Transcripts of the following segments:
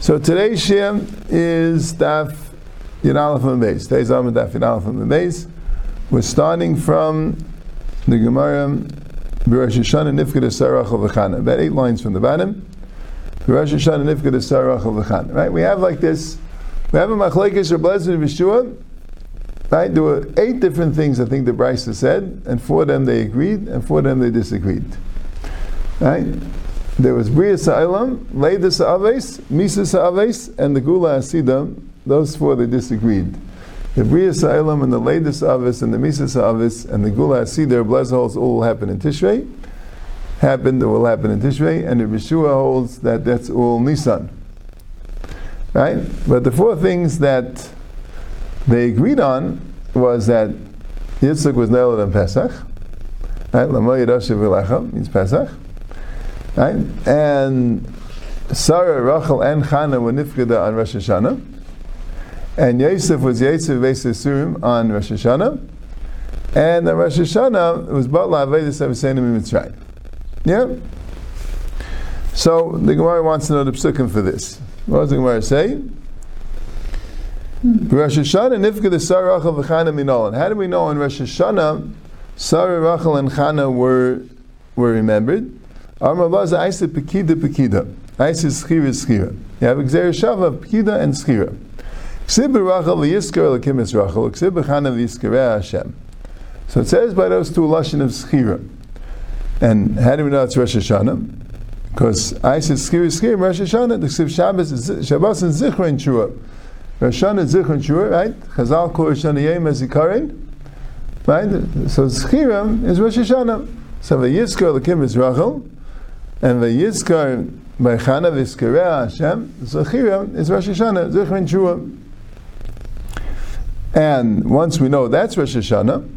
So today's Shir is Daf from the base. Today's Daf from the base. We're starting from the Gemara B'Rosh Hashanah Nifkad Sarach V'chana. About eight lines from the bottom. B'Rosh Hashanah Nifked Sarach V'chana. Right? We have like this. We have a Machlekes Rebbeinu V'Shua. Right? There were eight different things I think the Brisa said, and four of them they agreed, and four of them they disagreed. Right? There was Bria Sa'ilam, Leida Sa'aves, Misa Sa'aves, and the Gula Asida. Those four they disagreed. The Bria Sa'ilam and the Leida Sa'aves and the Misa Sa'aves and the Gula Asida, Bless holds all happen in Tishrei. Happened, it will happen in Tishrei, and the Rishua holds that that's all Nisan. Right? But the four things that they agreed on was that Yitzchak was nailed on Pesach. Right? Lamoy Yidashiv means Pesach. Right? And Sarah, Rachel, and Chana were nifgada on Rosh Hashanah. And Yosef was Yosef Vesesurim on Rosh Hashanah. And on Rosh Hashanah, it was Batla Avedis Avisenim Mitzrayim. Yeah? So the Gemara wants to know the psukim for this. What does the Gemara say? Hmm. Rosh Hashanah nifgada Sarah, Rachel, v'Chana minolan. How do we know on Rosh Hashanah Sarah, Rachel, and Chana were, were remembered? Armavaza Aisa Pekida Pekida. Aisa Schira Schira. You have Xer Shava Pekida and Schira. Ksib Rachel Yiskar Lakim is Rachel. Ksib Chana Yiskar Hashem. So it says by those two lashon of Schira. And how do we know it's Rosh Hashanah? Because Aisa Schira Schira Rosh Hashanah. The Ksib Shabbos Shabbos and Zichra and Shua. Rosh Hashanah Zichra and Shua, right? Chazal call Rosh Hashanah Yom as Ikarin. Right? So Schira is Rosh Hashanah. So the Yiskar Lakim is Rachel. And the by Chana Vizkareh Hashem, Zechira is Rosh Hashanah, Zechra and Shua. And once we know that's Rosh Hashanah,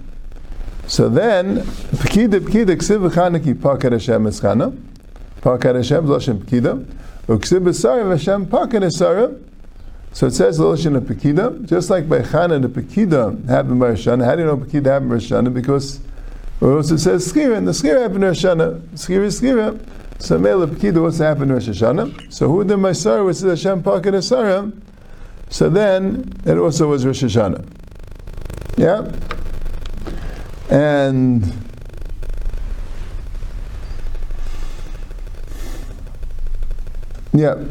so then, Pekida Pekida Ksiv Chana ki Pakat Hashem is Chana, Pakat Hashem Loshem Pekida, Uksiv B'Sara Hashem so it says Loshem of Pekida, just like by Chana the Pekida happened by Hashanah. How do you know Pekida happened by Hashanah? Because or also it says Skira, and the Skira happened Rosh Hashanah. Skira is Skira. So Mele Pekida, what's happened in Rosh? So who did my Sarah, which is Hashem Pakat Asara? So then it also was Rosh Hashanah. Yeah? And yeah.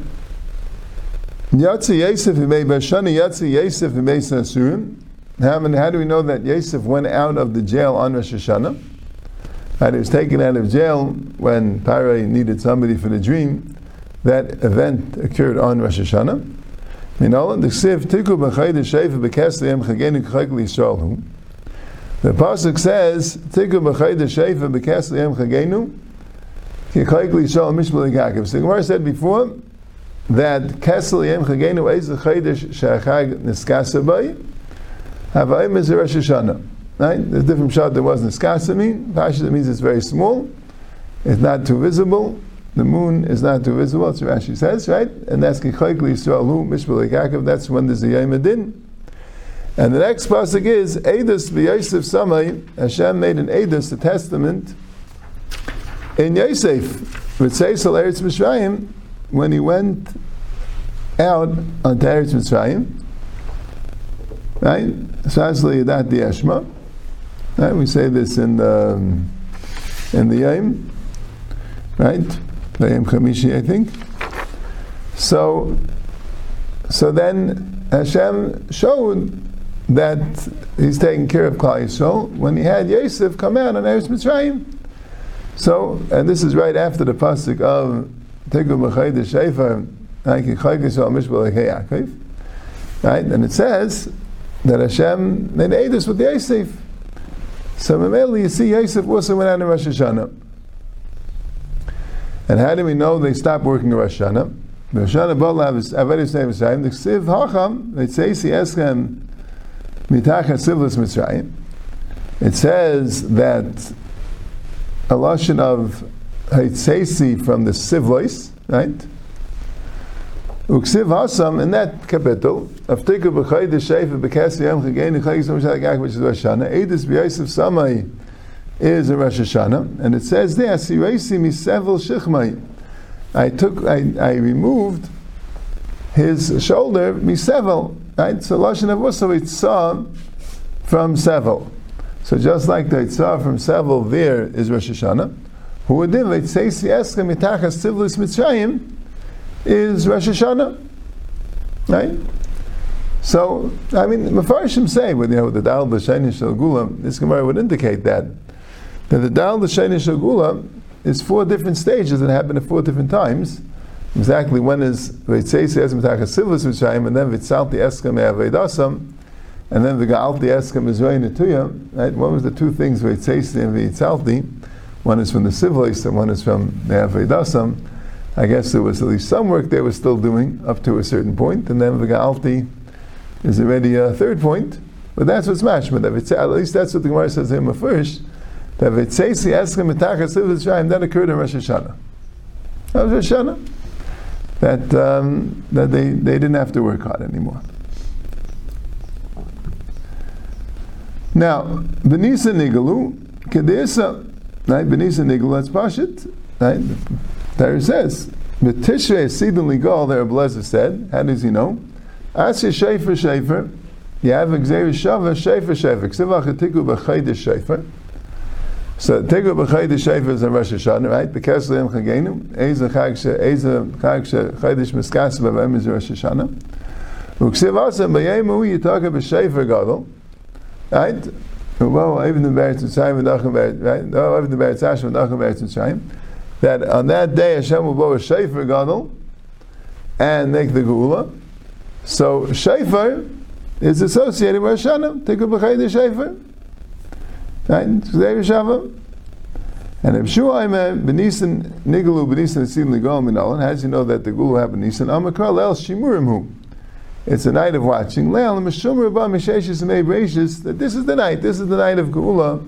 Yatsi Yosef Himei Bashani Yatsi Yosef Himei Sasurim. How, do we know that Yosef went out of the jail on Rosh Hashanah? And he was taken out of jail when Pare needed somebody for the dream. That event occurred on Rosh Hashanah. The pasuk says, "Tiku b'chayde sheifa b'kesli yem chagenu k'chayikli shal mishmal yagakiv." So the Gemara said before that kesli yem chagenu the chaydish shachag niskasa bay. Havayim is Rosh Hashanah. Right? There's different shot there wasn't skasa mean. Pasha means it's very small. It's not too visible. The moon is not too visible. That's what Rashi says, right? And that's Kichayk Yisrael Hu Mishbal Yaakov. That's when there's a Yom Adin. And the next pasuk is Edus v'Yosef Samay. Hashem made an Edus, a testament, in Yosef with Seisel Eretz Mitzrayim when he went out on Eretz Mitzrayim. Right? Sasli Yadat Eshma. Right? We say this in the in the Yom, right? The Yom Chamishi, I think. So, so then Hashem showed that He's taking care of Klal Yisrael when He had Yosef come out on Eretz Mitzrayim. So, and this is right after the pasuk of Tigu Mechayde Shefer, right? And it says that Hashem made Edus with Yosef. So Mameli, you see Yosef also went out in Rosh Hashanah. And how do we know they stopped working in Rosh Hashanah? Rosh Hashanah Balav is Averis Name Mitzrayim. The Ksiv Hacham, Vitzeisi Eschem Mitachat Sivlis Mitzrayim. It says that a lashon of Hitzeisi from the Sivlois, right? Uksiv Hasam in that capital of Tikkun b'Chay the Shefer b'Kesi Yom Chagenu Chagis Yom Shagak which is Rosh Hashanah Edis b'Yosef Samai is a Rosh Hashanah, and it says there. I took, I, I removed his shoulder misevel. Right, so lashon avusa it saw from sevel. So just like the saw from sevel there is Rosh Hashanah. Who it says eska mitachas tivlis mitzrayim is Rosh Hashanah, right? So, I mean, Mefarshim say, with, you know, the Dal B'Sheni Shal this Gemara would indicate that, that the Dal B'Sheni Shal is four different stages that happen at four different times. Exactly when is Veitzesi Esem Tachas Sivus V'Shayim, and then Vitzalti Eskem E'avedasam, and then the Ga'alti Eskem Izrayin Etuya, right? One was the two things Veitzesi and Vitzalti. One is from the Sivlis and one is from the E'avedasam. I guess there was at least some work they were still doing up to a certain point, and then the Ga'alti is already a third point, but that's what's mashma. At least that's what the Gemara says in first. That Vitzeisi Eschem Mitachas Shayim that occurred in Rosh Hashanah. That was Rosh Hashanah. That um, that they, they didn't have to work hard anymore. Now, Benisa Nigalu, Kedesa, right? Benisa Nigalu, that's Pashit, right? There it says, B'tishrei Sidon Ligal, there Blazer said, how does he know? Asya Shefer Shefer, you have Gzeir Shava Shefer Shefer. Ksivach Atiku B'chaydish Shefer. So Tiku B'chaydish Shefer is a Rosh Hashanah, right? B'kesleim Chagenu. Eza Chag She, Eza Chag She, Chaydish Miskas B'vem is Rosh Hashanah. Uksiv Asa B'yemu Yitaka B'Shefer Gadol. Right? The the. That on that day Hashem will blow a Shefer Gadol and make the Gula. So Shofar is associated with Hashanah. Tikkun b'chayde Shofar. Right? Zeh Shava. And if Shuaim b'nisan nigalu b'nisan etzim nigol minalan, how does he know that the gulu happened nisan? Amakar leil shimurim It's a night of watching. Leil mishumur ba misheshis and. That this is the night. This is the night of gula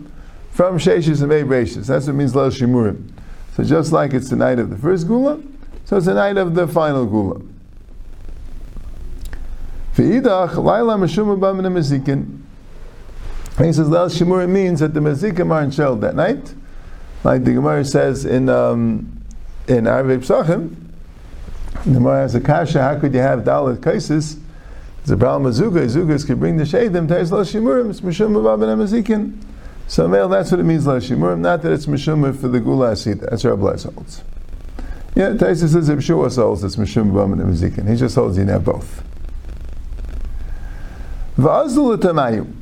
from sheshis and meibreishis. That's what means leil shimurim. So just like it's the night of the first gula, so it's the night of the final gula. V'idach, laila meshuma b'amin mezikin. He says, Lal Shemura means that the mezikim aren't shelled that night. Like the Gemara says in um, in Arvei Psachim, the Gemara has a kasha, how could you have dalit kaisis? It's a problem with Zuga. Zugas could bring the shadim, Tais Lal Shemurim, it's Meshuma b'amin mezikin. So, male, that's what it means, Lal Shemurim, not that it's Meshuma for the Gula Asita. That's our bless holds. Yeah, Taisa says if Shua holds, it's Meshuma b'amin mezikin. He just holds you now both. Va'azul tamayu.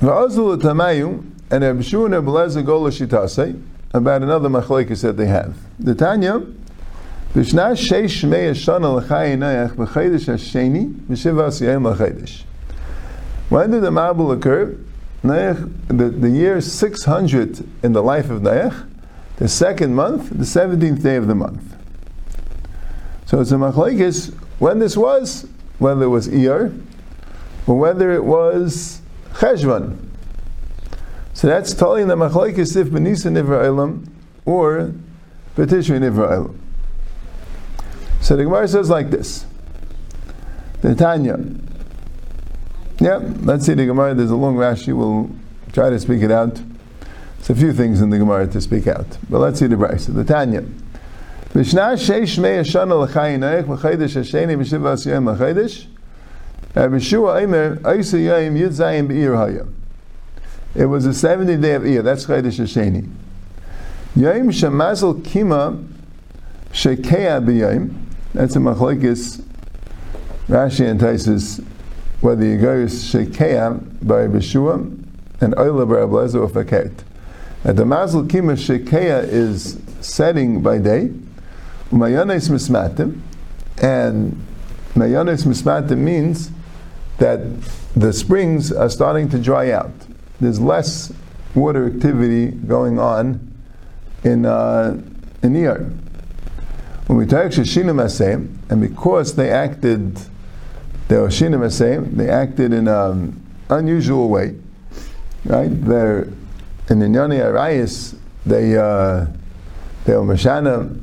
Va'azul tamayu, and Reb Shua and Reb Lezer go l'shitase, about another machlekes that they have. The Tanya, When did the Mabul occur? Nayach, the, the year 600 in the life of Nayach, the second month, the 17th day of the month. So it's a machlekes when this was, whether it was Iyar, or whether it was Cheshvan. So that's telling the machlekes if benisa nivra elam or betishri nivra elam. So the Gemara says like this. The Tanya. Yeah, let's see the Gemara. There's a long Rashi. We'll try to speak it out. There's a few things in the Gemara to speak out. But let's see the Brisa. The Tanya. B'shna sheish mei hashana l'chayinayich b'chaydish hasheni b'shiva asiyim l'chaydish it was the 70th day of Iyar. That's Chodesh Hasheni. Yom Shemazel Kima Shekeya B'Yom. That's a machlekes. Rashi Taisus whether you go Shekeya by Beshua and Oila by Ablezer or Faket. At the Mazel Kima Shekeya is setting by day. Umayanes Mismatim. And Mayanes Mismatim means that the springs are starting to dry out. There's less water activity going on in uh, in Iyar. When we talk Shishina Maseh, and because they acted, they were Shina Maseh, they acted in an unusual way, right? They're in Inyani Arayis, they uh, they were Mashana,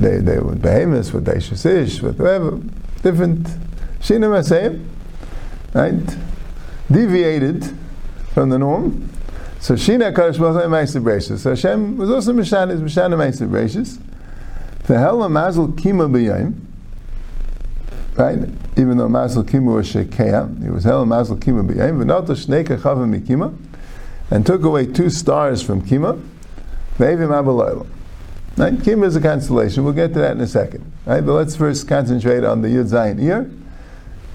they they were behemoths with Daishasish, with whatever different Shina Maseh right, deviated from the norm. So Shina Kadosh Baruch Hu. So Hashem was also Mishana, is Mishana Bereishis. V'hela Mazel Kima B'yayim. Right? Even though Mazel Kima was Shekeah, it was Hela Mazel Kima B'yayim. V'nota Shnei Kachava Mikima. And took away two stars from Kima. Ve'evim Abalayla. Right? Kima is a constellation. We'll get to that in a second. Right? But let's first concentrate on the Yud Zayin Ear.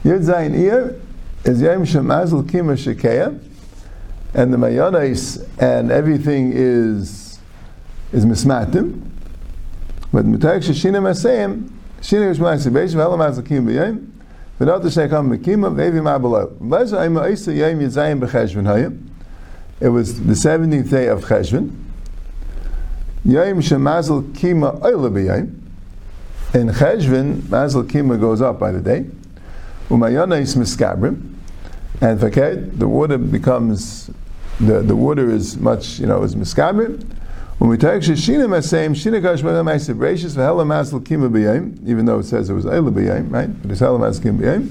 Yud Zayin Ear is Yom Shemazal Kima Shekeah and the Mayanes and everything is is mismatim. But mitarik shishina masayim, shina is ma'aseh beish, v'hala ma'aseh kim b'yayim, v'not t'shekam mekima, v'evi ma'abalot. V'lezo ayma isa yayim yitzayim b'cheshvan hayim. It was the 17th day of Cheshvan. Yayim shemazal kima oila b'yayim. In Cheshvan, mazal kima goes up by the day. umayana is miskabrim. And okay, the water becomes the, the water is much, you know, is miskabim. When we take shishina masayim, shina kash b'nam ma'aser bereishis v'hela masel kima b'yayim, even though it says it was eila b'yayim, right? But it's hela masel kima b'yayim.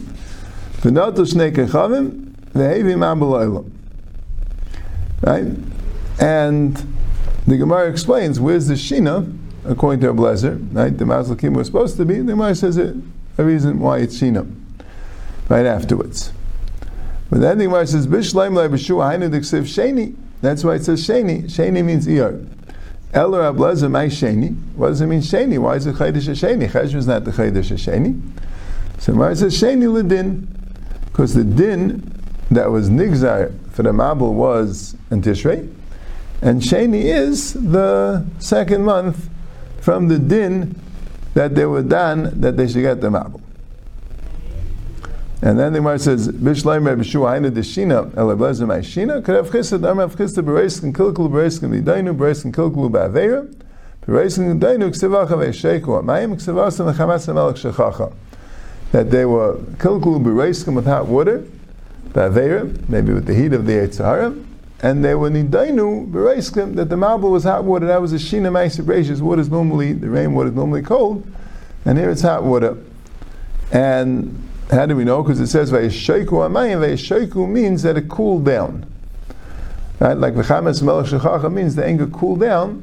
V'notu shnei kechavim, v'hevi ma'am Right? And the Gemara explains, where's the shina, according to Ablezer, right? The masel kima was supposed to be, the Gemara says it, a reason why it's shina, right afterwards. But then the Gemara says, Bishleim le b'shua hainu diksiv sheni. That's why it says sheni. Sheni means ear. Eller ablezer my sheni. What does it mean sheni? Why is it chaydish sheni? Chaydish is not the chaydish sheni. So Gemara says sheni ledin. Because the din that was nigzar for the mabul was in Tishrei. And sheni is the second month from the din that they were done that they should get the mabul. And then the Gemara says, Bishleim Reb Shua Haina Deshina Eleblezim Aishina could have chesed Am have chesed Bereiskin Kilkul Bereiskin Lidainu Bereiskin Kilkul Ba'aveira Bereiskin Lidainu Ksivacha Ve'Sheku Amayim Ksivasam Mechamasam Elek Shechacha. That they were Kilkul Bereiskin with hot water Ba'aveira maybe with the heat of the Yitzhara and they were Nidainu Bereiskin that the Mabul was hot water that was a Shina Ma'aseh Bereishis water is normally the rainwater is normally cold and here it's hot water. And how do we know? Because it says Vayishayku Amayim. Vayishayku means that it cooled down. Right? Like V'chames Melech Shechacha means the anger cooled down.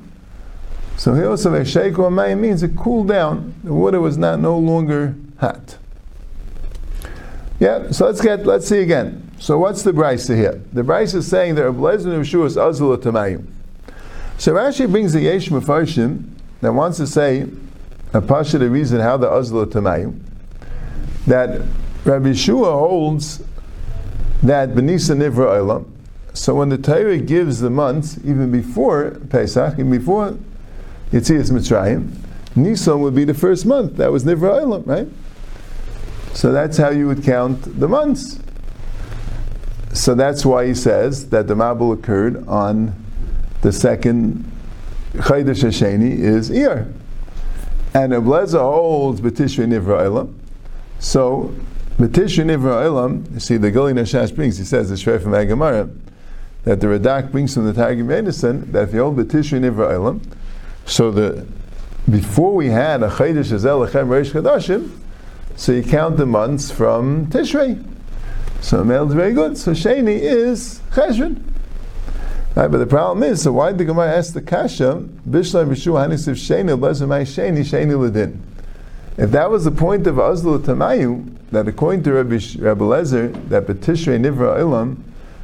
So here also Vayishayku Amayim means it cooled down. The water was not no longer hot. Yeah. So let's get let's see again. So what's the brisa here? The brisa is saying that Ablezer Yeshua is Azul Tamayim. So Rashi brings the Yesh Mefarshim that wants to say a the reason how the Azul Tamayim that Rabbi Shua holds that Benisa Nivra Olam. So when the Torah gives the months, even before Pesach, even before Yitzias Mitzrayim, Nisan would be the first month. That was Nivra Olam, right? So that's how you would count the months. So that's why he says that the Mabul occurred on the second Chaydash Hasheni is Iyar. And Ableza holds B'tishrei Nivra Olam. So, Nivra Olam, you see the Gili Nashash brings, he says, the Shrei from Agamara, that the Radak brings from the Targum Edison, that the old Nivra Olam, so the, before we had a Chaydash Azel Lechem Reish Chadashim, so you count the months from Tishrei. So Mel is very good. So Sheni is Cheshvan. Right, but the problem is, so why did the Gemara ask the Kasha, Bishlam Bishu Hanisiv Sheni, Lezamai Sheni, Sheni Ledin? If that was the point of Azlu Tamayu, that according to Rabbi, Rabbi Lezer, that Betishrei Nivra Ilam,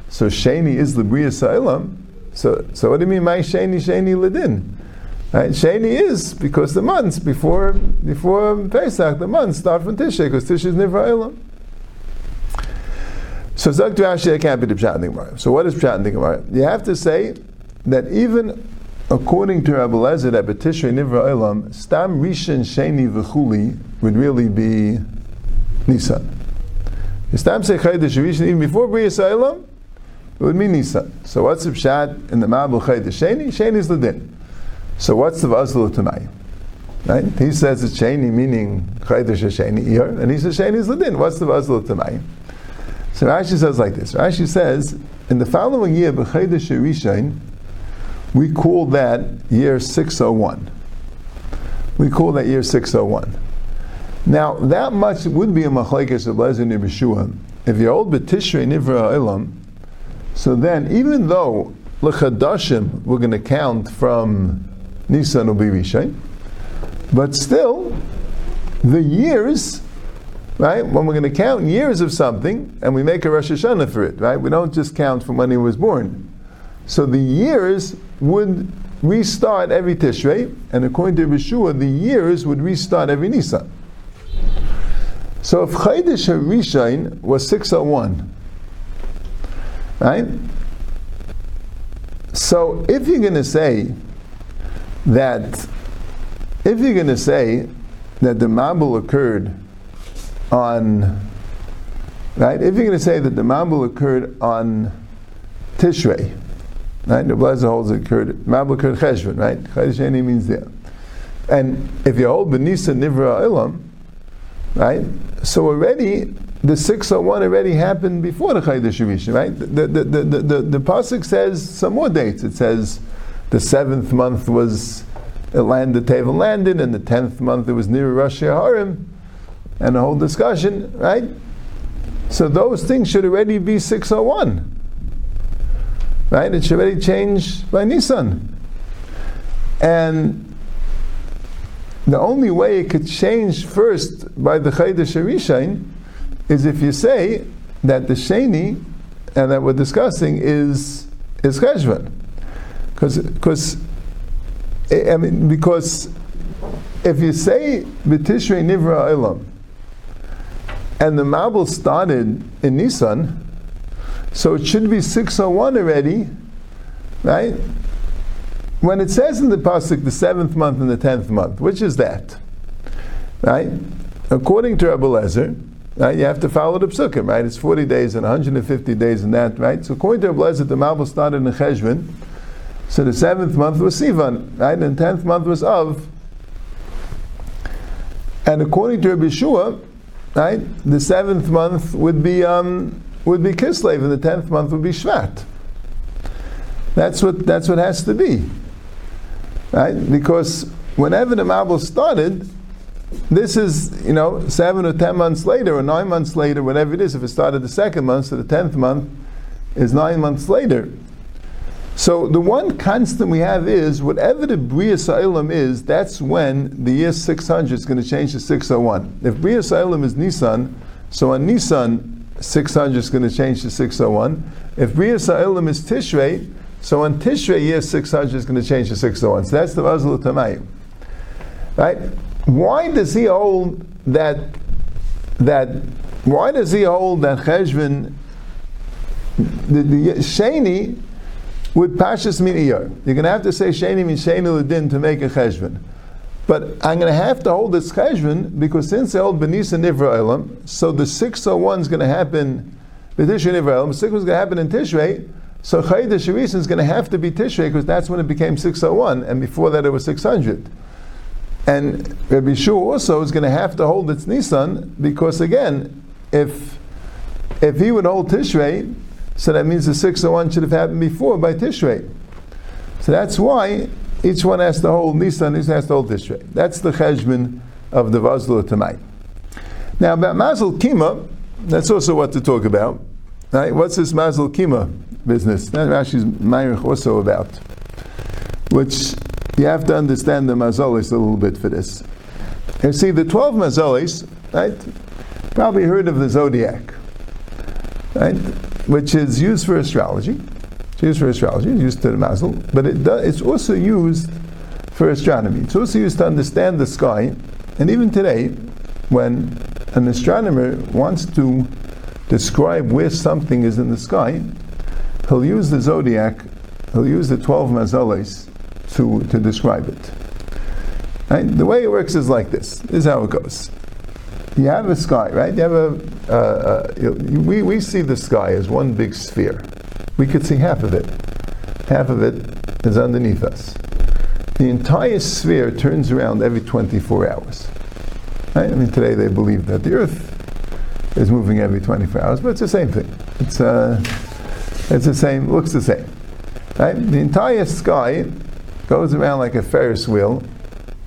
so Sheni is Libriya Sa'ilam, so, so what do you mean, my Sheni, Sheni Ledin? Right? Sheni is because the months before before Pesach, the months start from Tishrei, because Tishrei is Nivra Ilam. So Zog to Rashi, it can't be the Pshat in. So what is Pshat in? You have to say that even according to Rabbi Lezer, that Betishrei Nivra Olam, Stam Rishon Sheni V'chuli would really be Nisan. Stam say Chaydesh Rishon, even before Bria Olam, it would mean Nisan. So what's the Pshat in the Mabul Chaydesh Sheni? Sheni is the din. So what's the Vazlu Tamay? Right? He says it's Sheni meaning Chaydesh Sheni Iyar, and he says Sheni is the din. What's the Vazlu Tamay? So Rashi says like this. Rashi says, in the following year, B'chaydesh Rishon, we call that year 601. We call that year 601. Now, that much would be a machlekes of Lezer Nibishua. If you hold B'tishrei Nivra Ilam, so then, even though L'chadashim, we're going to count from Nisan Rishon. But still, the years, right, when we're going to count years of something, and we make a Rosh Hashanah for it, right, we don't just count from when he was born. So the years would restart every Tishrei, and according to Yeshua, the years would restart every Nisan. So if Chaydish HaRishon was 601, right? So if you're going to say that, if you're going to say that the Mabul occurred on, right? If you're going to say that the Mabul occurred on Tishrei, right? The Blazer holds it occurred, Mabul occurred Cheshvan, right? Chaydish means there. And if you hold Benisa Nivra Ilam, right? So already the 601 already happened before the Chaydash Rishon, right? The, the, the, the, the, the Pasuk says some more dates. It says the seventh month was it landed, Teva landed, and the tenth month it was near Rosh Harim, and the whole discussion, right? So those things should already be 601. Right? It should already change by Nissan. And the only way it could change first by the Chaydash Rishon is if you say that the Sheni and that we're discussing is is Cheshvan. Because because eh, I mean because if you say B'tishrei Nivra Elam and the Mabul started in Nisan, so it should be 601 already, right? when it says in the pasuk the seventh month and the tenth month, which is that? Right? According to Rabbi Lezer, right, you have to follow the psukim, right? It's 40 days and 150 days and that, right? So according to Rabbi Lezer, the Mabul started in Cheshvan, so the seventh month was Sivan, right? And the tenth month was Av. And according to Rabbi Yeshua, right, the seventh month would be um, would be Kislev, and the tenth month would be Shvat. That's what that's what has to be right? Because whenever the Mabul started, this is, you know, seven or ten months later, or nine months later, whatever it is. If it started the second month, so the tenth month is nine months later. So the one constant we have is whatever the Bria Sa'ilam is, that's when the year 600 is going to change to 601. If Bria Sa'ilam is Nisan, so on Nisan 600 is going to change to 601. If Bria Sa'ilam is Tishrei, so on Tishrei, year 600 is going to change to 601. So that's the Mazal Tamayim. Right? Why does he hold that, that, why does he hold that Cheshvan, the, the Sheni, would Pashas mean Iyar? You're going to have to say Sheni means Sheni Ladin to make a Cheshvan. But I'm going to have to hold this Cheshvan because since I hold Benisa Nivra Elam, so the 601 is going to happen, the Tishrei Nivra Elam, 601 is going to happen in Tishrei, so Chaydash is going to have to be Tishrei because that's when it became 601, and before that it was 600. And Rabbi Shua also is going to have to hold its Nisan because again, if if he would hold Tishrei, so that means the 601 should have happened before by Tishrei. So that's why each one has to hold Nisan, each has to hold Tishrei. That's the cheshbon of the Vazlu Tamai. Now about Mazel Kima, that's also what to talk about. Right? What's this Mazel Kima business? That Rashi's Ma'irich also about, which you have to understand the Mazolis a little bit for this. You see, the 12 Mazolis, right? Probably heard of the zodiac, right? Which is used for astrology. It's used for astrology, it's used to the Mazel, but it does, it's also used for astronomy. It's also used to understand the sky, and even today, when an astronomer wants to describe where something is in the sky, he'll use the zodiac, he'll use the 12 mazalis to, to describe it. The way it works is like this. This is how it goes. You have a sky, right? You have a, uh, uh, you, we, we see the sky as one big sphere. We could see half of it. Half of it is underneath us. The entire sphere turns around every 24 hours. Right? I mean, today they believe that the Earth is moving every 24 hours, but it's the same thing. It's, uh, it's the same, looks the same. Right? The entire sky goes around like a Ferris wheel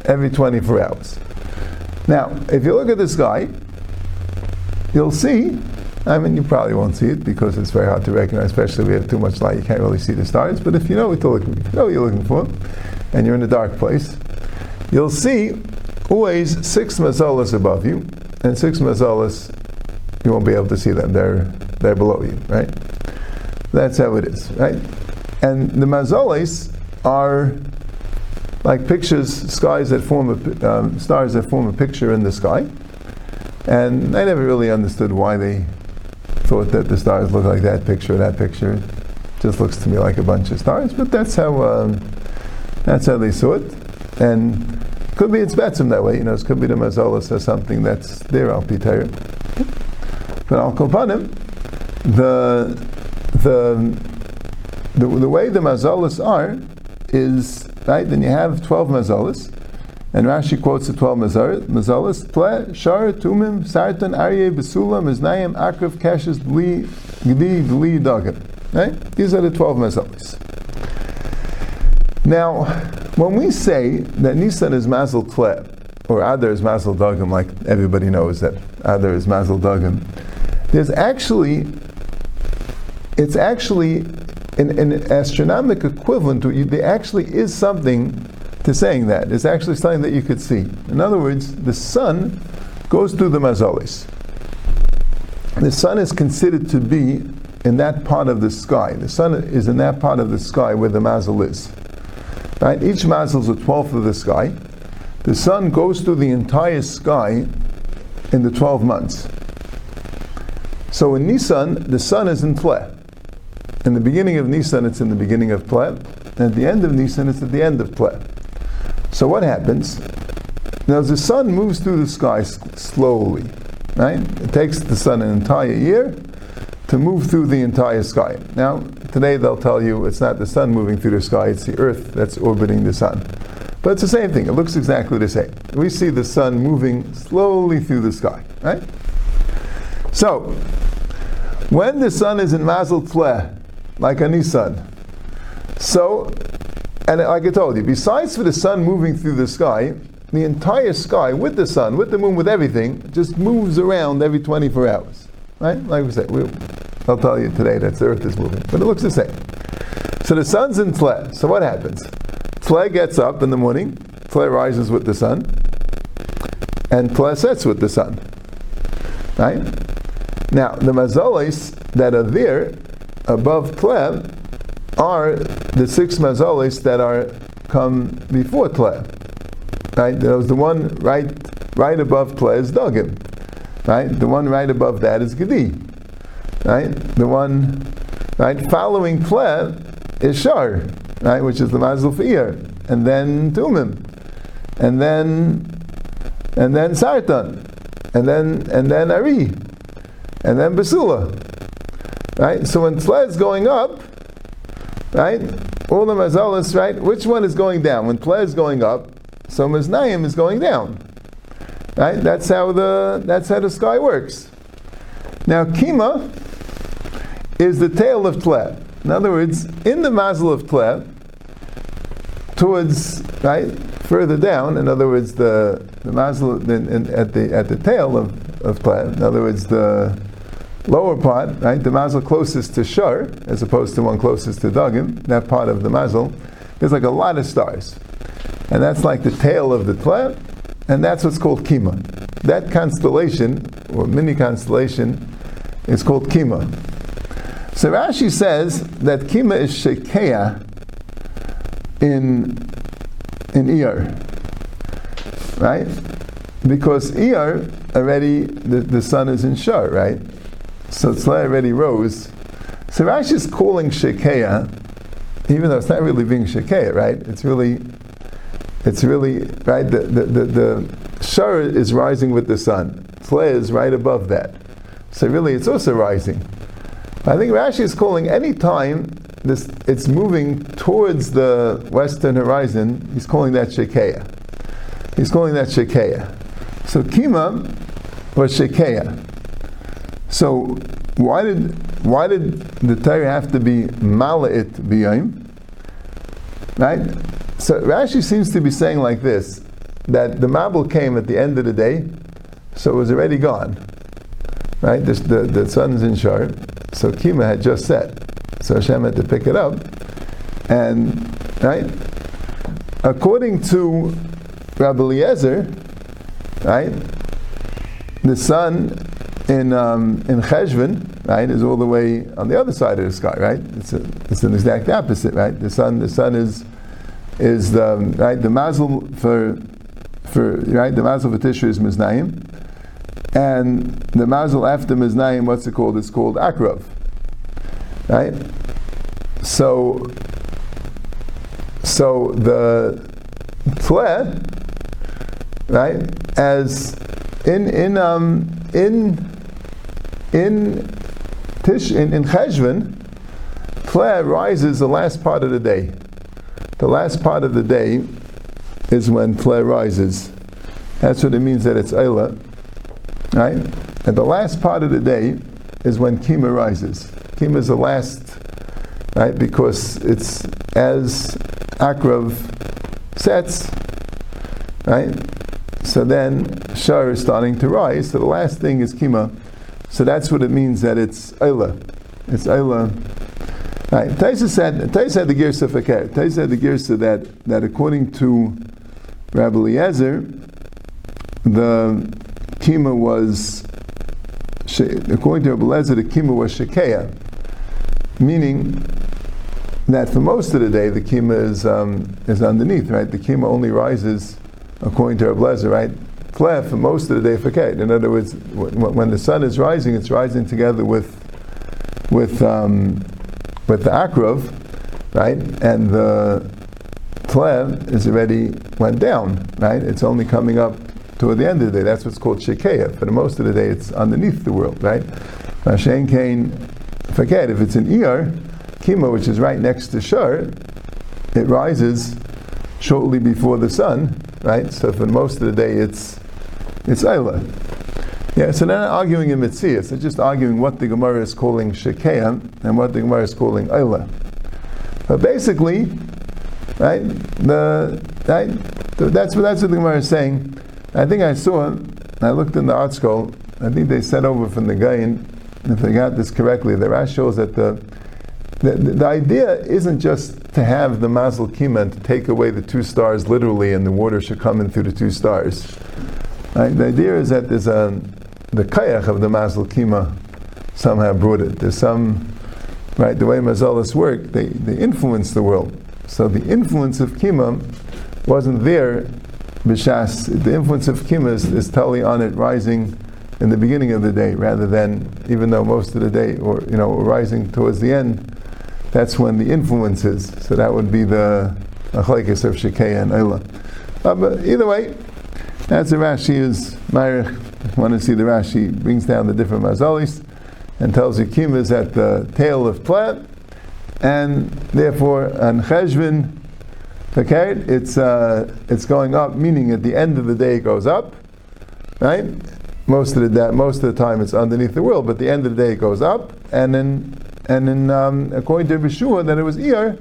every 24 hours. Now, if you look at the sky, you'll see I mean, you probably won't see it because it's very hard to recognize, especially if we have too much light, you can't really see the stars. But if you know what, looking, you know you're looking for, and you're in a dark place, you'll see always six mazalas above you, and six mazalas, you won't be able to see them. They're, they're below you, right? That's how it is, right? And the mazalas are like pictures, skies that form a, um, stars that form a picture in the sky. And I never really understood why they thought that the stars look like that picture, that picture. It just looks to me like a bunch of stars, but that's how um, that's how they saw it. And could be it's betzim that way, you know. It could be the mazola says something that's there al pitayr. But al kolpanim, the the the, the way the mazolas are is right. Then you have twelve mazolas, and Rashi quotes the twelve mazolas: Tle, Shar, Tumim, Sartan, Aryeh, Besula, Miznayim, Akrav, Dli, Gdi, Dli, Dagim. Right? These are the twelve mazolas. Now, when we say that Nisan is Mazel Tle, or Adar is Mazel Dagim, like everybody knows that Adar is Mazel Dagim, there's actually, it's actually an, an astronomic equivalent to there actually is something to saying that. It's actually something that you could see. In other words, the sun goes through the mazalis. The sun is considered to be in that part of the sky. The sun is in that part of the sky where the mazal is. Right? Each mazal is a twelfth of the sky. The sun goes through the entire sky in the 12 months. So in Nisan, the sun is in Tleh. In the beginning of Nisan, it's in the beginning of Tleh. And at the end of Nisan, it's at the end of Tleh. So what happens? Now, the sun moves through the sky slowly, right? It takes the sun an entire year to move through the entire sky. Now, today they'll tell you it's not the sun moving through the sky, it's the earth that's orbiting the sun. But it's the same thing, it looks exactly the same. We see the sun moving slowly through the sky, right? So, when the sun is in Mazel Tleh, like a Nisan, so, and like I told you, besides for the sun moving through the sky, the entire sky with the sun, with the moon, with everything, just moves around every 24 hours. Right? Like we said, we, I'll tell you today that the earth is moving, but it looks the same. So the sun's in Tleh. So what happens? Tleh gets up in the morning, Tleh rises with the sun, and Tleh sets with the sun. Right? Now, the mazolis that are there above Tleh are the six mazolis that are come before Tleh. Right? There was the one right right above Tleh is Dogim. Right? The one right above that is Gedi. Right? The one right following Tleh is Shar, right, which is the Mazel and then Tumim, and then and then Sartan, and then and then Ari, and then Basula. Right? So when Tleh is going up, right, all the mazalas, right, which one is going down? When Tleh is going up, so Miznayim is going down. Right? That's how the that's how the sky works. Now Kima is the tail of Tleh. In other words, in the mazel of Tleh, towards right further down. In other words, the the mazel in, in, at the at the tail of of Tleh. In other words, the lower part, right, the mazel closest to Shar, as opposed to one closest to Dagim, that part of the mazel, there's like a lot of stars. And that's like the tail of the Tleh, and that's what's called Kima. That constellation, or mini constellation, is called Kima. So Rashi says that Kima is Shekeah in, in Iyar. Right? Because Iyar already, the, the sun is in Shar, right? So Tzleh already rose. So Rashi is calling Shekeah, even though it's not really being Shekeah, right? It's really, it's really, right? The, the, the, the is rising with the sun. Tzleh is right above that. So really, it's also rising. I think Rashi is calling any time this it's moving towards the western horizon. He's calling that shekeah. He's calling that shekeah. So kima was shekeah. So why did why did the Torah have to be mala'it b'yom? Right. So Rashi seems to be saying like this: that the Mabul came at the end of the day, so it was already gone. right? The, the, the sun's in Shar, so Kima had just set. So Hashem had to pick it up. And, right? According to Rabbi Eliezer, right? The sun in um, in Cheshvan, right, is all the way on the other side of the sky, right? It's, a, it's an exact opposite, right? The sun, the sun is is the right the mazel for for right the mazel for Tishri is Miznaim, and the mazel after Miznaim, what's it called? It's called Akrav, right? So so the tle, right, as in in um in in Tish in, in Cheshvan, tle rises the last part of the day. The last part of the day is when tle rises. That's what it means that it's Eila, right? And the last part of the day is when Kima rises. Kima is the last, right? Because it's as Akrav sets, right? So then Shar is starting to rise. So the last thing is Kima. So that's what it means that it's Eila. It's Eila. Right. Taisa said, Taisa had the Girsa Fakir. Taisa had the Girsa that, that according to Rabbi Eliezer, the Kima was, according to Rabbi Eliezer, the Kima was Shekeah. Meaning that for most of the day, the Kima is, um, is underneath, right? The Kima only rises according to Rabbi Lezer, right? Clef for most of the day for Kate. In other words, when the sun is rising, it's rising together with with um, with the akrov, right? And the Clef is already went down, right? It's only coming up toward the end of the day. That's what's called shekeah. For the most of the day, it's underneath the world, right? Mashen Kane, forget if it's an ear, Kima, which is right next to Shur, it rises shortly before the sun, right? So for most of the day, it's it's Ayla. Yeah, so they're not arguing in Mitzias, they're just arguing what the Gemara is calling Shekeah and what the Gemara is calling Ayla. But basically, right, the, right, that's, what, that's what the Gemara is saying. I think I saw, I looked in the ArtScroll, I think they said over from the guy, and if I got this correctly, the Rash shows that the the, the, idea isn't just to have the Mazel Kima to take away the two stars literally and the water should come in through the two stars. Right? The idea is that there's a, the kayach of the Mazel Kima somehow brought it. There's some, right, the way Mazalas work, they, they influence the world. So the influence of Kima wasn't there, Bishas. The influence of Kima is, is totally on it rising in the beginning of the day rather than, even though most of the day, or, you know, rising towards the end, that's when the influence is. So that would be the achlaikis of Shekeah and Eila. Uh, but either way, that's the Rashi is Meir. Want to see the Rashi brings down the different mazalis and tells you Kim is at the tail of plant, and therefore on Cheshvin, okay, it's uh, it's going up, meaning at the end of the day it goes up, right? Most of the most of the time it's underneath the world, but the end of the day it goes up, and then and in, um, according to Bishua, that it was Iyar,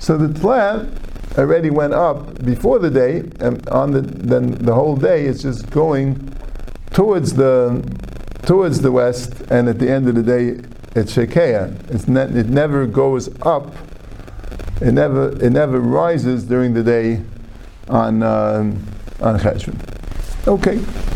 so the Tleh already went up before the day, and on the then the whole day it's just going towards the towards the west, and at the end of the day it's Shekeah. It's ne- it never goes up. It never it never rises during the day on um, on Cheshvan. Okay.